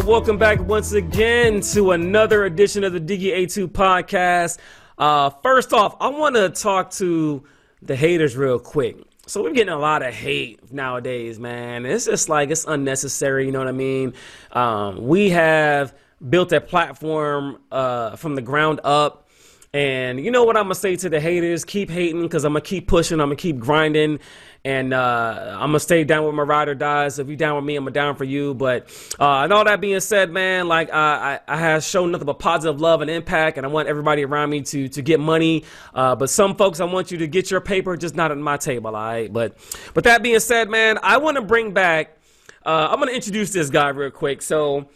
you all. Welcome back once again to another edition of the DGA2 podcast. Uh, first off, I want to talk to the haters real quick. So we're getting a lot of hate nowadays, man. It's just like it's unnecessary. You know what I mean? Um, we have built a platform uh, from the ground up. And you know what I'm gonna say to the haters? Keep hating because I'm gonna keep pushing. I'm gonna keep grinding, and uh, I'm gonna stay down with my ride or die. So if you down with me, I'm down for you. But uh, and all that being said, man, like I, I have shown nothing but positive love and impact, and I want everybody around me to to get money. Uh, but some folks, I want you to get your paper, just not at my table. All right. But but that being said, man, I want to bring back. Uh, I'm gonna introduce this guy real quick. So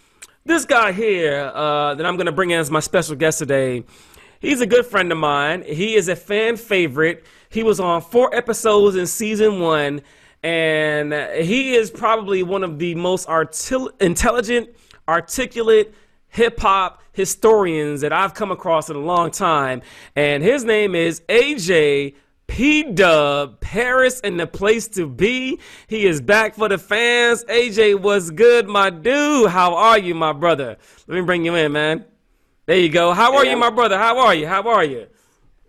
this guy here uh, that I'm gonna bring in as my special guest today. He's a good friend of mine. He is a fan favorite. He was on four episodes in season one, and he is probably one of the most artil- intelligent, articulate hip hop historians that I've come across in a long time. And his name is AJ P Dub, Paris and the place to be. He is back for the fans. AJ, what's good, my dude? How are you, my brother? Let me bring you in, man. There you go. How are hey, you, my brother? How are you? How are you?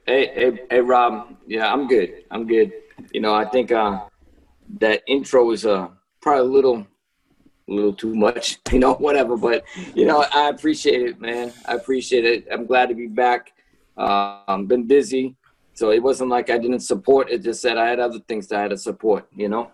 Hey, hey, hey, Rob. Yeah, I'm good. I'm good. You know, I think uh, that intro is uh, probably a little, a little too much. You know, whatever. But you know, I appreciate it, man. I appreciate it. I'm glad to be back. Uh, I've been busy, so it wasn't like I didn't support. It just said I had other things that I had to support. You know.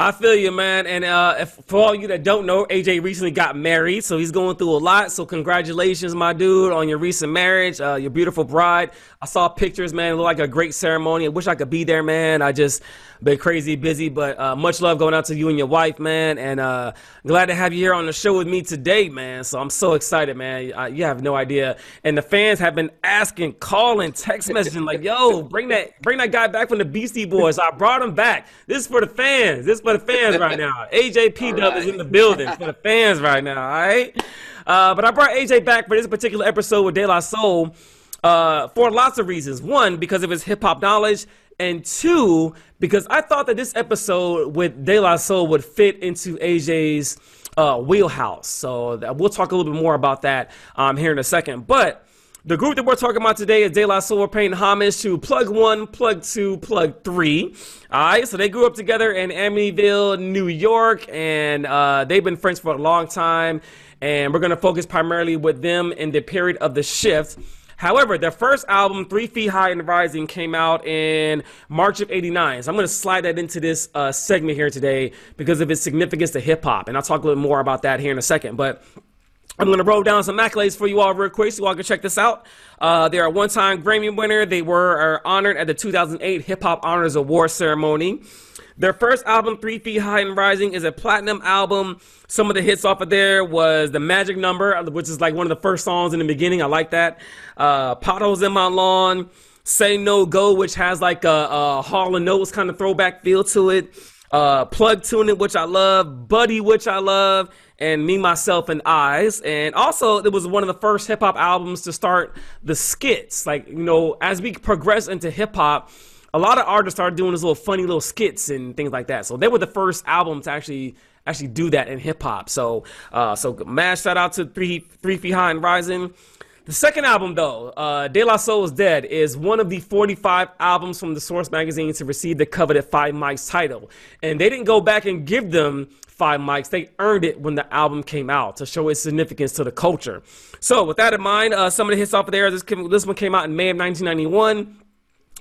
I feel you, man. And uh, if, for all you that don't know, AJ recently got married, so he's going through a lot. So congratulations, my dude, on your recent marriage, uh, your beautiful bride. I saw pictures, man. It looked like a great ceremony. I wish I could be there, man. I just been crazy busy, but uh, much love going out to you and your wife, man. And uh, glad to have you here on the show with me today, man. So I'm so excited, man. Uh, you have no idea. And the fans have been asking, calling, text messaging, like, "Yo, bring that, bring that guy back from the Beastie Boys." I brought him back. This is for the fans. This is for the fans right now. AJ P Dub right. is in the building for the fans right now. All right. Uh, but I brought AJ back for this particular episode with De La Soul uh, for lots of reasons. One, because of his hip hop knowledge and two, because I thought that this episode with De La Soul would fit into AJ's uh, wheelhouse. So we'll talk a little bit more about that um, here in a second. But the group that we're talking about today is De La Soul. We're paying homage to Plug One, Plug Two, Plug Three. All right, so they grew up together in Amityville, New York, and uh, they've been friends for a long time. And we're going to focus primarily with them in the period of the shift. However, their first album, Three Feet High and Rising, came out in March of 89. So I'm going to slide that into this uh, segment here today because of its significance to hip hop. And I'll talk a little more about that here in a second. But I'm going to roll down some accolades for you all real quick so you all can check this out. Uh, they're a one time Grammy winner. They were honored at the 2008 Hip Hop Honors Award ceremony. Their first album, Three Feet High and Rising, is a platinum album. Some of the hits off of there was The Magic Number, which is like one of the first songs in the beginning. I like that. Uh, Potholes in My Lawn, Say No Go, which has like a, a Hall and Oates kind of throwback feel to it. Uh, Plug Tuning, which I love. Buddy, which I love. And Me, Myself, and Eyes. And also, it was one of the first hip hop albums to start the skits. Like, you know, as we progress into hip hop, a lot of artists started doing these little funny little skits and things like that. So they were the first album to actually actually do that in hip hop. So uh, so mad shout out to Three Three Feet High and Rising. The second album, though, uh, De La Soul is Dead, is one of the 45 albums from the Source magazine to receive the coveted Five Mics title. And they didn't go back and give them five mics. They earned it when the album came out to show its significance to the culture. So, with that in mind, uh, some of the hits off of there, this, this one came out in May of 1991.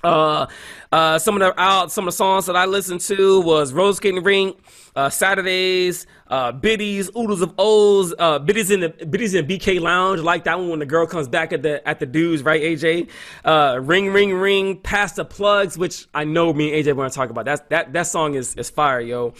Uh, uh, some of the out, some of the songs that I listened to was Rose Skating Rink, uh, Saturdays, uh, Bitties, Oodles of O's, uh, Bitties in the Bitties in BK Lounge, like that one when the girl comes back at the at the dudes, right? AJ, uh, Ring Ring Ring, Pass the Plugs, which I know me and AJ want to talk about. That's that that song is is fire, yo.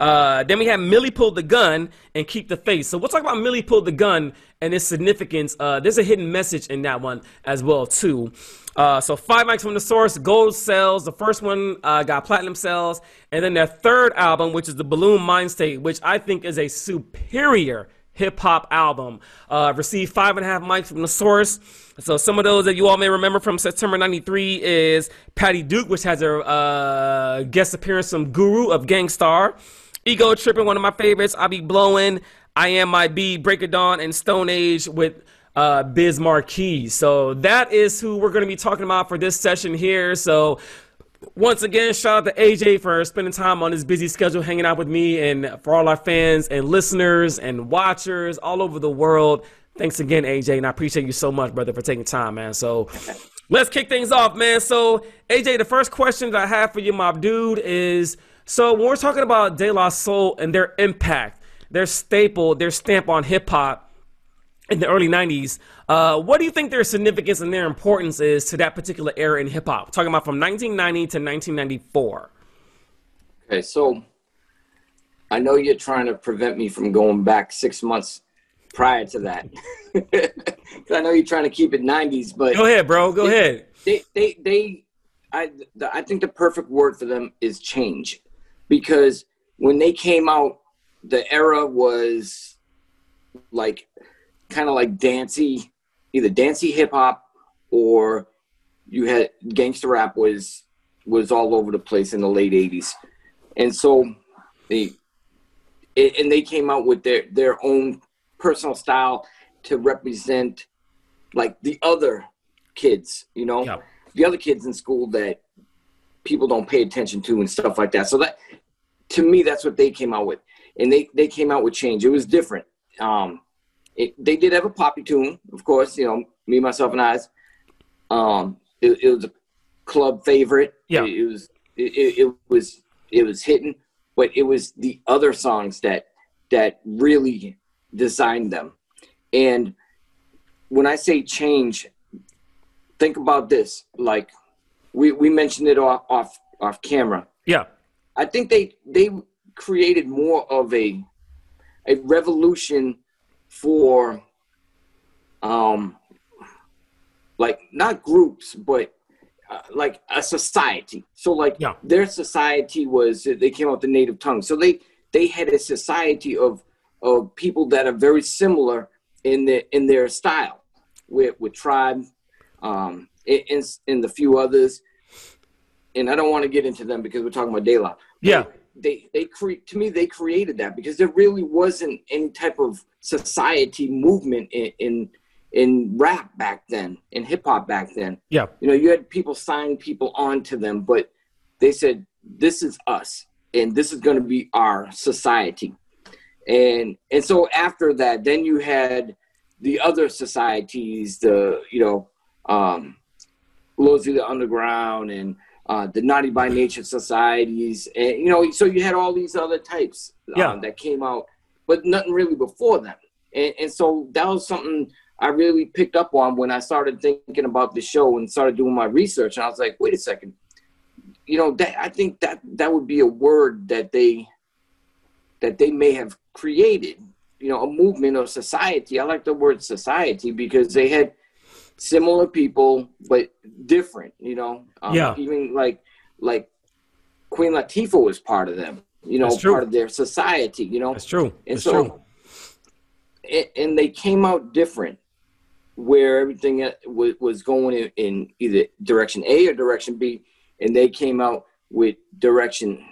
Uh, then we have Millie pulled the gun and keep the face. So we'll talk about Millie pulled the gun and its significance. Uh, there's a hidden message in that one as well too. Uh, so five mics from the source, gold sales. The first one uh, got platinum sales, and then their third album, which is the Buhloone Mind State, which I think is a superior hip hop album. Uh, received five and a half mics from the source. So some of those that you all may remember from September '93 is Patty Duke, which has a uh, guest appearance from Guru of Gang Starr. Ego Tripping, one of my favorites. I be blowing. I Am My Beat, Break of Dawn, and Stone Age with uh, Biz Markie. So that is who we're going to be talking about for this session here. So once again, shout out to AJ for spending time on his busy schedule hanging out with me and for all our fans and listeners and watchers all over the world. Thanks again, AJ, and I appreciate you so much, brother, for taking time, man. So let's kick things off, man. So, AJ, the first question that I have for you, my dude, is so when we're talking about De La Soul and their impact, their staple, their stamp on hip hop, in the early 90s. Uh, what do you think their significance and their importance is to that particular era in hip hop? Talking about from 1990 to 1994. Okay, so I know you're trying to prevent me from going back six months prior to that. I know you're trying to keep it 90s, but go ahead, bro. Go they, ahead. They, they, they, I, the, I think the perfect word for them is change, because when they came out, the era was like kind of like dancey, either dancey hip hop or you had gangster rap was was all over the place in the late 80s and so they and they came out with their their own personal style to represent like the other kids you know yeah. the other kids in school that people don't pay attention to and stuff like that so that to me that's what they came out with and they they came out with change it was different um it, they did have a poppy tune, of course. You know, me, myself, and I. Um, it, it was a club favorite. Yeah, it, it was. It, it, was. It was hitting, but it was the other songs that that really designed them. And when I say change, think about this. Like we we mentioned it off off off camera. Yeah, I think they they created more of a a revolution for um like not groups but uh, like a society so like yeah. their society was they came out the native tongue so they they had a society of of people that are very similar in their in their style with with tribe um in in the few others and i don't want to get into them because we're talking about De La yeah. they they create to me they created that because there really wasn't any type of society movement in in, in rap back then in hip hop back then. Yeah. You know you had people sign people onto them but they said this is us and this is going to be our society. And and so after that then you had the other societies the you know um Lords of the Underground and uh, the naughty by nature societies, and you know, so you had all these other types yeah. um, that came out, but nothing really before them. And, and so that was something I really picked up on when I started thinking about the show and started doing my research. And I was like, wait a second, you know, that I think that that would be a word that they that they may have created, you know, a movement or society. I like the word society because they had similar people but different you know um, yeah even like like queen latifah was part of them you know part of their society you know that's true and that's so true. and they came out different where everything was going in, in either direction a or direction b and they came out with direction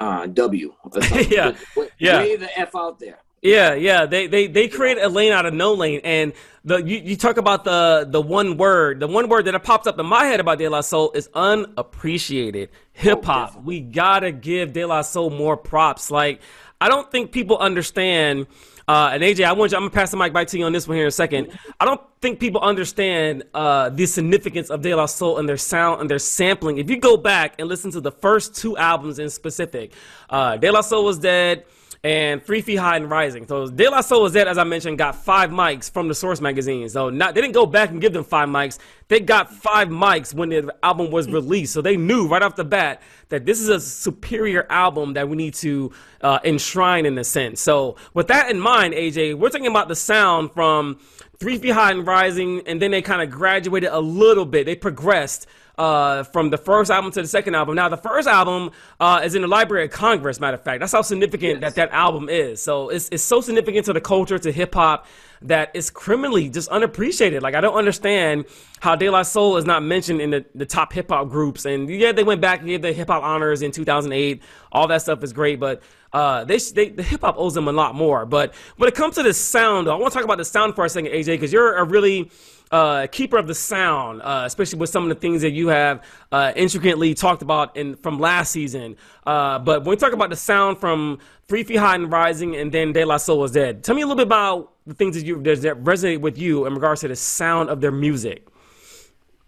uh, W. yeah, yeah. Way the f out there. Yeah, yeah. They they they create a lane out of no lane, and the you, you talk about the the one word, the one word that popped up in my head about De La Soul is unappreciated hip hop. Oh, we gotta give De La Soul more props. Like I don't think people understand. Uh, and AJ, I want you. I'm gonna pass the mic back to you on this one here in a second. I don't think people understand uh, the significance of De La Soul and their sound and their sampling. If you go back and listen to the first two albums in specific, uh, De La Soul was dead and Three Feet High and Rising. So De La Soul was as I mentioned, got five mics from the Source magazine. So not they didn't go back and give them five mics. They got five mics when the album was released. So they knew right off the bat that this is a superior album that we need to uh, enshrine in a sense. So with that in mind, AJ, we're talking about the sound from Three Feet High and Rising, and then they kind of graduated a little bit. They progressed uh, from the first album to the second album. Now, the first album uh, is in the Library of Congress. Matter of fact, that's how significant yes. that that album is. So it's it's so significant to the culture, to hip hop, that it's criminally just unappreciated. Like I don't understand how De La Soul is not mentioned in the, the top hip hop groups. And yeah, they went back and gave the hip hop honors in 2008. All that stuff is great, but uh, they, they the hip hop owes them a lot more. But when it comes to the sound, though, I want to talk about the sound for a second, AJ, because you're a really uh, keeper of the sound, uh, especially with some of the things that you have uh, intricately talked about in from last season. Uh, but when we talk about the sound from Three Feet High and Rising and then De La Soul is Dead, tell me a little bit about the things that you that resonate with you in regards to the sound of their music.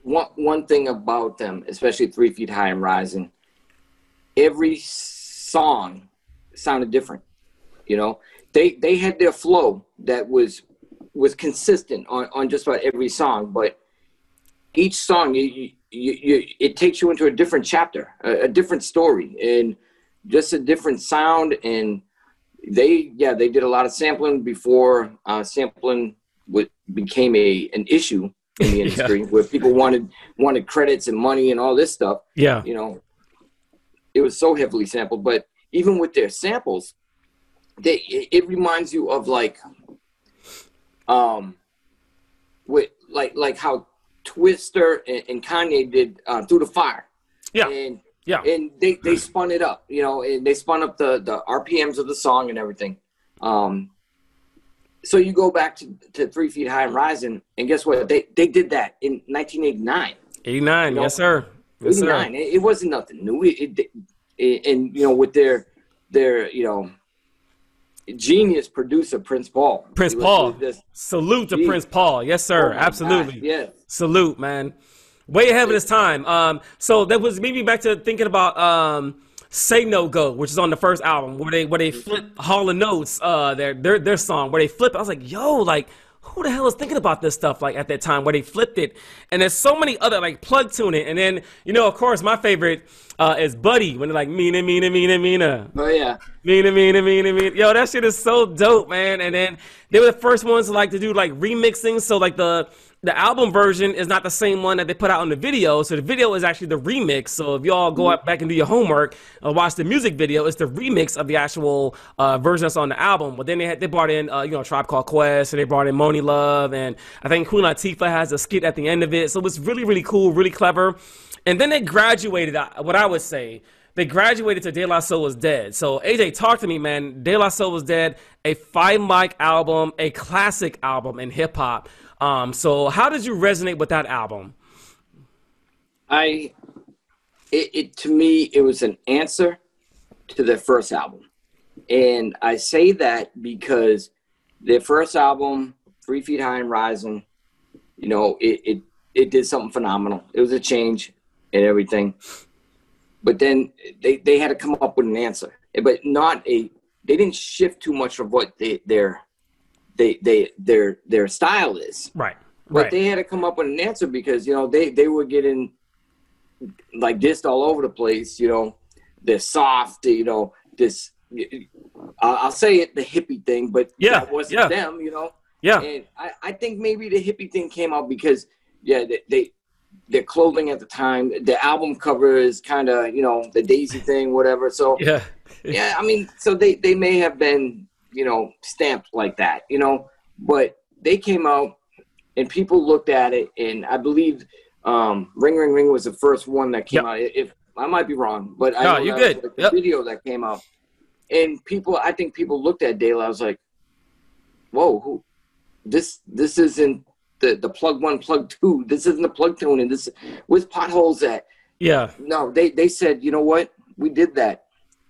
One one thing about them, especially Three Feet High and Rising, every song sounded different. You know, they they had their flow that was was consistent on, on just about every song, but each song you, you, you, it takes you into a different chapter, a, a, different story, and just a different sound. And they, yeah, they did a lot of sampling before uh, sampling w- became a an issue in the industry, yeah. where people wanted wanted credits and money and all this stuff. Yeah, you know, it was so heavily sampled. But even with their samples, they it, it reminds you of like um, with like like how Twista and, and Kanye did uh, through the fire. Yeah. And yeah. And they, they spun it up, you know, and they spun up the, the RPMs of the song and everything. Um, so you go back to, to Three Feet High and Rising, and guess what? They they did that in 1989. 89, you know? yes, sir. Yes, 89. Sir. It, it, wasn't nothing new. It, it, it, and you know, with their their you know genius producer Prince Paul. Prince Paul. Salute to. Prince Paul. Yes, sir. Oh Absolutely. Yeah. Salute, man. Way ahead of his time. Um, so that was maybe back to thinking about um, Say No Go, which is on the first album, where they where they flip Hall and Oates, uh, their their their song, where they flip. I was like, yo, like who the hell is thinking about this stuff like at that time where they flipped it? And there's so many other like plug tune it and then you know of course my favorite uh, is buddy when they're like mina mina mina mina oh yeah. Mina mina mina mina yo that shit is so dope man. And then they were the first ones to like to do like remixing. So like the the album version is not the same one that they put out on the video. So the video is actually the remix. So if y'all go back and do your homework and watch the music video, it's the remix of the actual uh, version that's on the album. But then they had, they brought in uh, you know Tribe Called Quest, and they brought in Monie Love, and I think Queen Latifah has a skit at the end of it. So it's really really cool, really clever. And then they graduated. Uh, what I would say they graduated to De La Soul was Dead. So AJ, talk to me, man. De La Soul was Dead, a five mic album, a classic album in hip hop. Um, so how did you resonate with that album? I, it, it to me, it was an answer to their first album. And I say that because their first album, Three Feet High and Rising, you know, it, it, it did something phenomenal. It was a change and everything. But then they, they had to come up with an answer, but not a, they didn't shift too much of what they, their they they their their style is. Right. But right. they had to come up with an answer because you know they they were getting like dissed all over the place. You know, they're soft. You know, this. I'll say it the hippie thing, but yeah, that wasn't yeah. them. You know. Yeah. And I, I think maybe the hippie thing came out because yeah they, they their clothing at the time, the album cover is kind of you know the Daisy thing, whatever. So yeah, yeah. I mean, so they they may have been you know, stamped like that, you know. But they came out and people looked at it, and I believe um, Ring Ring Ring was the first one that came yep. out. If I might be wrong, but I no, you good. Like the yep. video that came out, and people, I think people looked at Dale. I was like, "Whoa, who? This this isn't the the plug one, plug two. This isn't the plug tuning. This with potholes at." Yeah. No, they they said, you know what? We did that.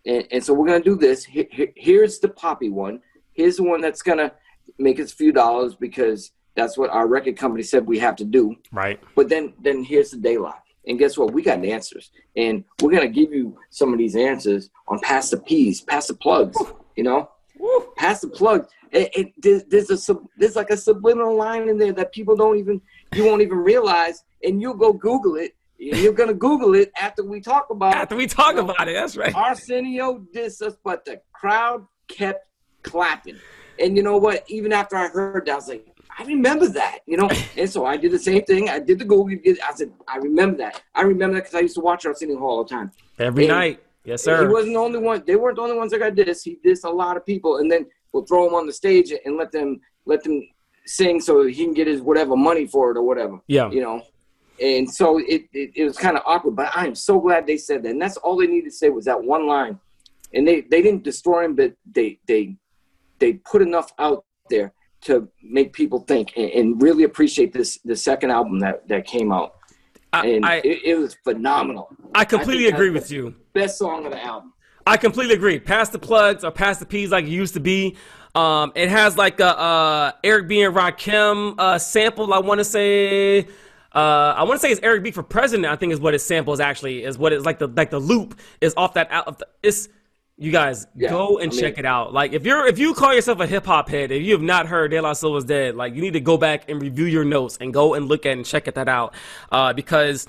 And, and so we're going to do this. here's the poppy one. Here's the one that's going to make us a few dollars because that's what our record company said we have to do. Right. But then then here's the daylight. And guess what? We got answers. And we're going to give you some of these answers on Pass the Peas, Pass the Plugs, you know? Woo. Pass the plugs. It, it, there's a there's like a subliminal line in there that people don't even you won't even realize, and you'll go Google it, you're gonna Google it after we talk about after we talk you know, about it. That's right. Arsenio dissed us, but the crowd kept clapping. And you know what? Even after I heard that, I was like, I remember that, you know. and so I did the same thing. I did the Google. I said, I remember that. I remember that because I used to watch Arsenio Hall all the time. Every and night. Yes, sir. He wasn't the only one. They weren't the only ones that got this. He dissed a lot of people, and then we'll throw him on the stage and let them let them sing so he can get his whatever money for it or whatever. Yeah. You know. And so it, it, it was kind of awkward, but I am so glad they said that. And that's all they needed to say was that one line. And they, they didn't destroy him, but they they they put enough out there to make people think and, and really appreciate this the second album that, that came out. And I, it, it, was phenomenal. I completely I agree with you. Best song of the album. I completely agree. Pass the plugs or pass the peas like it used to be. Um, it has like a uh, Eric B and Rakim uh, sample. I want to say. Uh, I want to say it's Eric B for president. I think is what it samples actually is what it's like the like the loop is off that out. It's you guys yeah, go and I mean, check it out. Like if you're if you call yourself a hip hop head, if you have not heard De La Soul is dead, like you need to go back and review your notes and go and look at and check it that out. Uh, because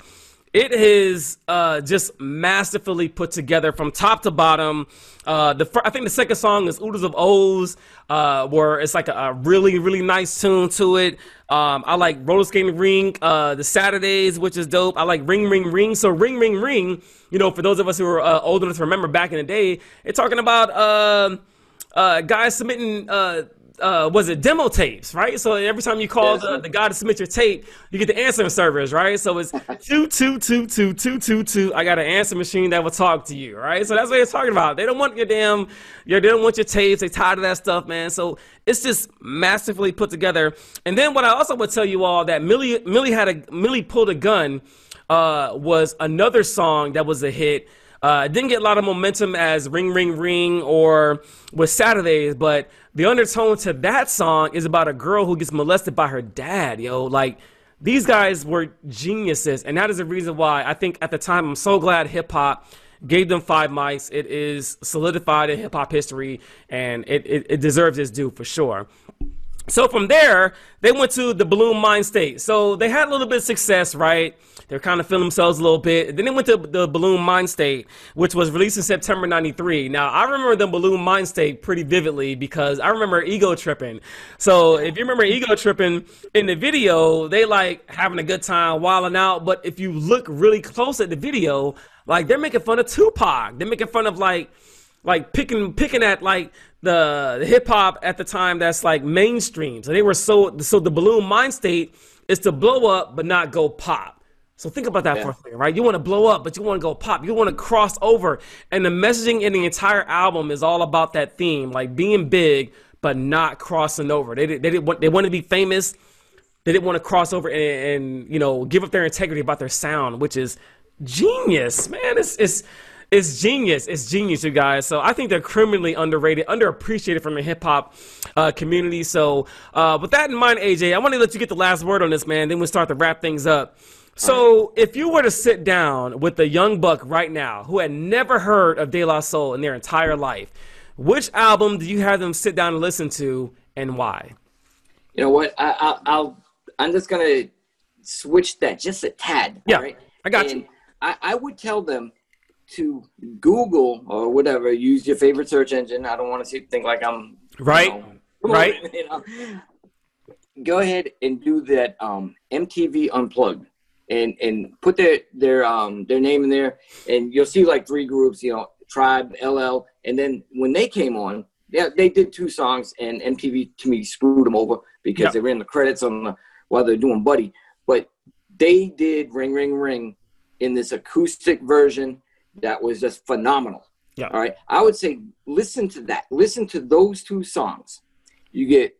it is uh, just masterfully put together from top to bottom. Uh, the I think the second song is "Oodles of O's," uh, where it's like a, a, really really nice tune to it. Um, I like roller skating ring, uh, the Saturdays, which is dope. I like ring, ring, ring. So ring, ring, ring. You know, for those of us who are uh, old enough to remember back in the day, it's talking about uh, uh, guys submitting uh, was it demo tapes, right? So every time you call the, the guy to submit your tape, you get the answering service, right? So it's two two two two two two two. I got an answer machine that will talk to you, right? So that's what it's talking about. They don't want your damn, your, they don't want your tapes. They tired of that stuff, man. So it's just massively put together. And then what I also would tell you all that Millie Millie had a Millie pulled a gun uh, was another song that was a hit. Uh, didn't get a lot of momentum as Ring Ring Ring or with Saturdays, but the undertone to that song is about a girl who gets molested by her dad, yo. Like, these guys were geniuses, and that is the reason why I think at the time I'm so glad hip hop gave them five mics. It is solidified in hip hop history, and it, it, it deserves its due for sure. So from there, they went to the Buhloone Mind State. So they had a little bit of success, right? They're kind of feeling themselves a little bit. Then they went to the Buhloone Mind State, which was released in September 93. Now, I remember the Buhloone Mind State pretty vividly because I remember Ego Tripping. So if you remember Ego Tripping in the video, they like having a good time, wilding out. But if you look really close at the video, like they're making fun of Tupac. They're making fun of like, like picking picking at like the, hip hop at the time that's like mainstream. So they were so so the Buhloone Mind State is to blow up but not go pop. So think about that yeah. for a second, right? You want to blow up, but you want to go pop. You want to cross over. And the messaging in the entire album is all about that theme, like being big but not crossing over. They they didn't want they want to be famous. They didn't want to cross over and, and you know give up their integrity about their sound, which is genius, man. It's it's it's genius. It's genius, you guys. So I think they're criminally underrated, underappreciated from the hip hop uh, community. So uh, with that in mind, AJ, I want to let you get the last word on this, man. Then we'll start to wrap things up. So if you were to sit down with a young buck right now who had never heard of De La Soul in their entire life, which album do you have them sit down and listen to, and why? You know what? I, will I'm just gonna switch that just a tad. Yeah, right? I got and you. I, I would tell them to Google or whatever, use your favorite search engine. I don't want to see, think like I'm right, you know, right. You know, go ahead and do that um, MTV Unplugged and and put their their um their name in there, and you'll see like three groups, you know, Tribe, LL, and then when they came on, yeah, they did two songs, and MTV to me screwed them over because yep. they ran the credits on the while they're doing Buddy, but they did Ring Ring Ring in this acoustic version that was just phenomenal. Yeah. All right. I would say listen to that. Listen to those two songs. You get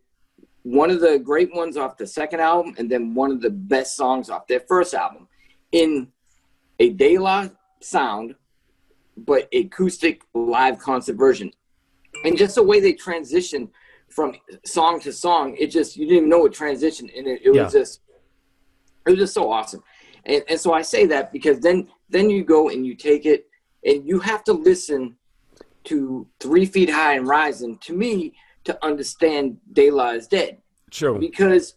one of the great ones off the second album and then one of the best songs off their first album in a De La sound, but acoustic live concert version. And just the way they transition from song to song, it just you didn't even know what transition and it, it yeah. was just it was just so awesome. And, and so I say that because then then you go and you take it and you have to listen to Three Feet High and Rising to me to understand De La is dead. Sure. Because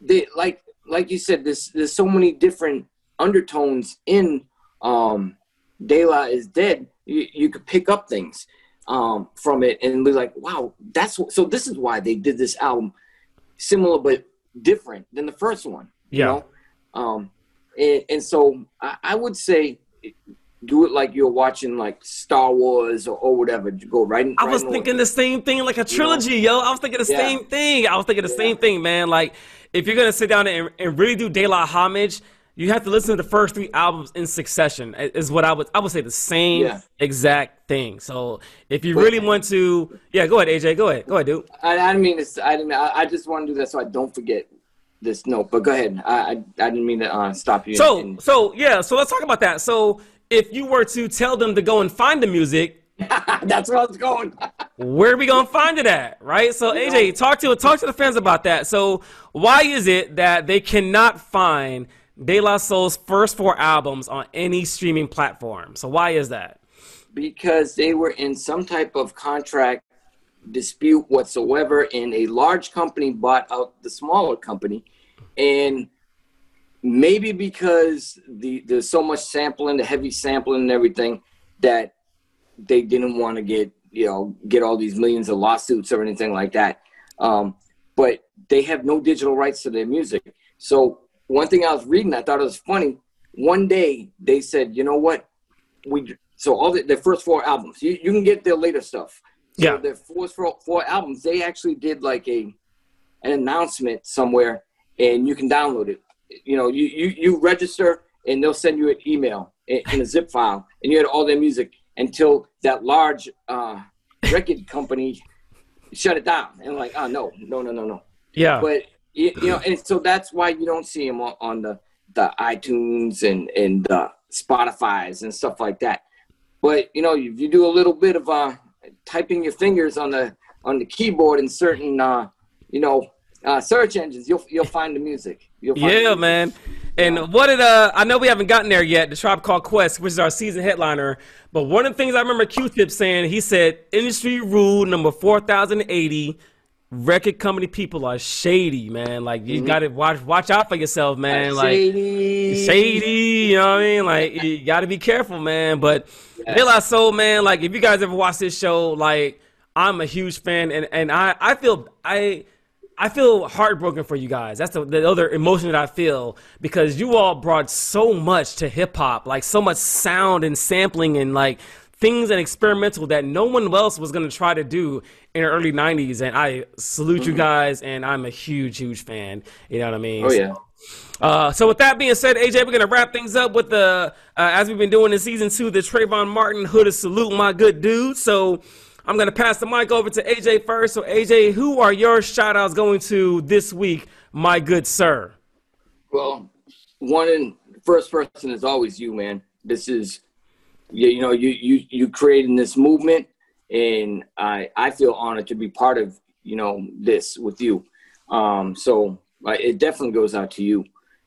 they like like you said, there's there's so many different undertones in um De La is dead. You you could pick up things um from it and be like, wow, that's so this is why they did this album similar but different than the first one. Yeah. You know? Um, and, and so I, I would say do it like you're watching like Star Wars or, or whatever. Go right. In, I right was thinking order. the same thing, like a trilogy, yo. I was thinking the Yeah. same thing. I was thinking the same thing, man. Like, if you're gonna sit down and, and really do De La homage, you have to listen to the first three albums in succession. Is what I would I would say the same Yeah. exact thing. So if you really want to, yeah, go ahead, AJ. Go ahead, go ahead, dude. I, I mean. I didn't. I, I just want to do that so I don't forget this note. But go ahead. I I, I didn't mean to uh, stop you. So And- so yeah, so let's talk about that. So if you were to tell them to go and find the music, that's where I was going. where are we gonna find it at, right? So AJ, talk to talk to the fans about that. So why is it that they cannot find De La Soul's first four albums on any streaming platform? So why is that? because they were in some type of contract dispute whatsoever, and a large company bought out the smaller company, and maybe because the there's so much sampling, the heavy sampling and everything, that they didn't want to get you know get all these millions of lawsuits or anything like that. Um, but they have no digital rights to their music. So one thing I was reading, I thought it was funny. One day they said, you know what, we so all the, their first four albums, you, you can get their later stuff. So Yeah. their first four, four albums, they actually did like a an announcement somewhere, and you can download it. You know, you you, you register, and they'll send you an email in, in a zip file, and you had all their music until that large uh, record company shut it down, and like, oh no, no, no, no, no Yeah, but you, you know, and so that's why you don't see them on, on the the iTunes and and the Spotify's and stuff like that. But you know, if you do a little bit of uh, typing your fingers on the on the keyboard in certain uh, you know uh, search engines, you'll you'll find the music. You'll find the yeah, music. man. And what did uh? I know we haven't gotten there yet. The Tribe Called Quest, which is our season headliner. But one of the things I remember Q-Tip saying, he said, "Industry rule number four thousand eighty: record company people are shady, man. Like you got to watch watch out for yourself, man. Like Shady. shady, you know what I mean? Like you got to be careful, man. But Yeah. De La Soul, man. Like if you guys ever watch this show, like I'm a huge fan, and and I I feel I. I feel heartbroken for you guys. That's the, the other emotion that I feel because you all brought so much to hip hop, like so much sound and sampling and like things and experimental that no one else was gonna try to do in the early '90s. And I salute you guys, and I'm a huge, huge fan. You know what I mean? Oh yeah. Uh, so with that being said, AJ, we're gonna wrap things up with the uh, as we've been doing in season two, the Trayvon Martin Hood of salute, my good dude. So I'm gonna pass the mic over to AJ first. So AJ, who are your shout outs going to this week, my good sir? Well, one and first person is always you, man. This is you, you know you you you creating this movement, and I I feel honored to be part of you know this with you. Um, so uh, it definitely goes out to you.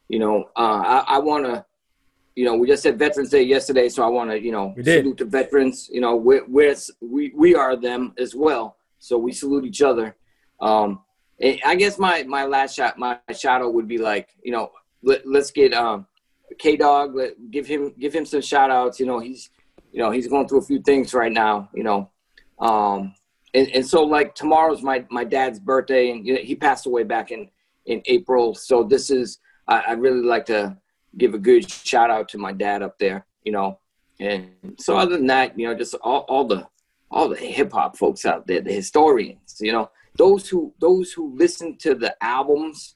You know, uh, I I want to. You know, we just said Veterans Day yesterday, so I want to, you know, salute the veterans. You know, we're, we're we we are them as well, so we salute each other. Um, and I guess my my last shot, my shout out would be like, you know, let, let's get um K Dog, let give him give him some shout outs. You know, he's you know, he's going through a few things right now, you know. Um and, and so like tomorrow's my my dad's birthday and you know, he passed away back in in April. So this is I, I really like to give a good shout out to my dad up there, you know. And so other than that, you know, just all, all the all the hip hop folks out there, the historians, you know, those who those who listen to the albums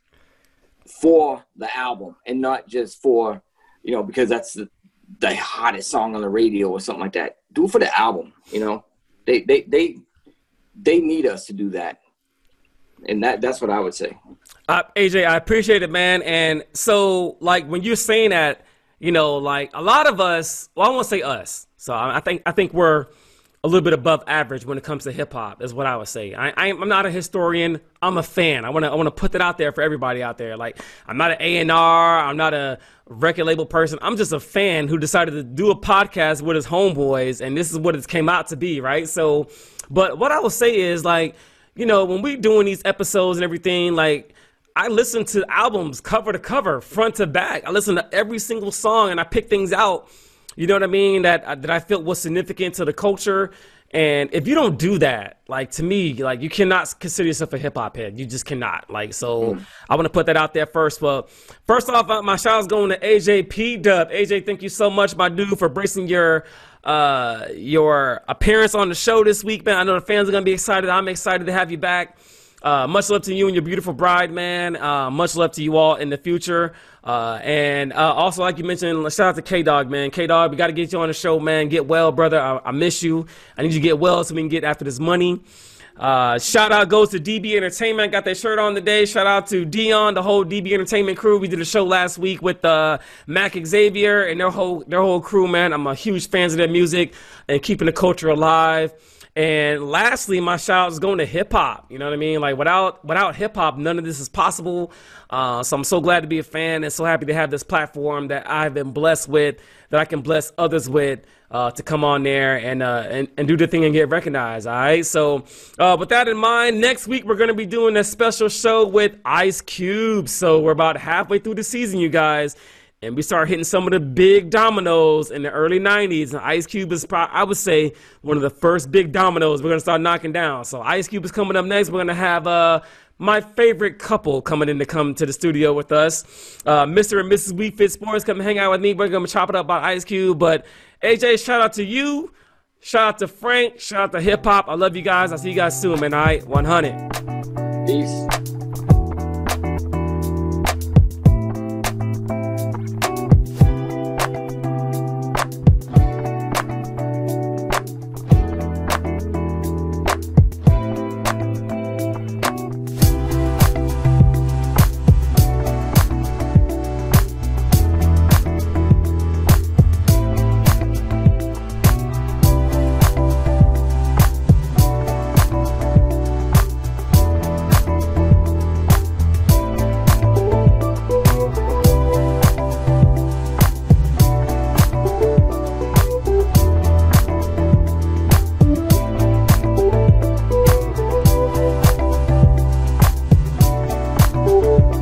for the album and not just for, you know, because that's the, the hottest song on the radio or something like that. Do it for the album, you know. They they they they need us to do that. And that that's what I would say. Uh, AJ, I appreciate it, man. And so, like, when you're saying that, you know, like a lot of us, well, I won't say us. So I I think I think we're a little bit above average when it comes to hip hop, is what I would say. I, I'm not a historian. I'm a fan. I want to I want to put that out there for everybody out there. Like, I'm not an A and R. I'm not a record label person. I'm just a fan who decided to do a podcast with his homeboys, and this is what it came out to be, right? So, but what I will say is like, you know, when we doing these episodes and everything, like. I listen to albums cover to cover, front to back. I listen to every single song and I pick things out, you know what I mean, that that I felt was significant to the culture. And if you don't do that, like to me, like you cannot consider yourself a hip hop head. You just cannot. Like so, mm. I want to put that out there first. But first off, uh, my shout is going to AJ P Dub. AJ, thank you so much, my dude, for bracing your uh your appearance on the show this week, man. I know the fans are gonna be excited. I'm excited to have you back. Uh, much love to you and your beautiful bride, man. Uh, much love to you all in the future. Uh, and uh, also, like you mentioned, shout out to K Dog, man. K Dog, we got to get you on the show, man. Get well, brother. I, I, miss you. I need you to get well so we can get after this money. Uh, shout out goes to DB Entertainment. Got that shirt on today. Shout out to Dion, the whole DB Entertainment crew. We did a show last week with uh, Mac Xavier and their whole their whole crew, man. I'm a huge fan of their music and keeping the culture alive. And lastly, my shout is going to hip hop. You know what I mean? Like without without hip hop, none of this is possible. Uh, so I'm so glad to be a fan and so happy to have this platform that I've been blessed with, that I can bless others with. Uh, to come on there and, uh, and and do the thing and get recognized. All right. So uh, with that in mind, next week we're gonna be doing a special show with Ice Cube. So we're about halfway through the season, you guys and we start hitting some of the big dominoes in the early 90s. And Ice Cube is, probably, I would say, one of the first big dominoes we're going to start knocking down. So Ice Cube is coming up next. We're going to have uh, my favorite couple coming in to come to the studio with us. Uh, Mr. and Mrs. We Fit Sports come hang out with me. We're going to chop it up about Ice Cube. But AJ, shout out to you. Shout out to Frank. Shout out to hip hop. I love you guys. I'll see you guys soon, man. All right, 100.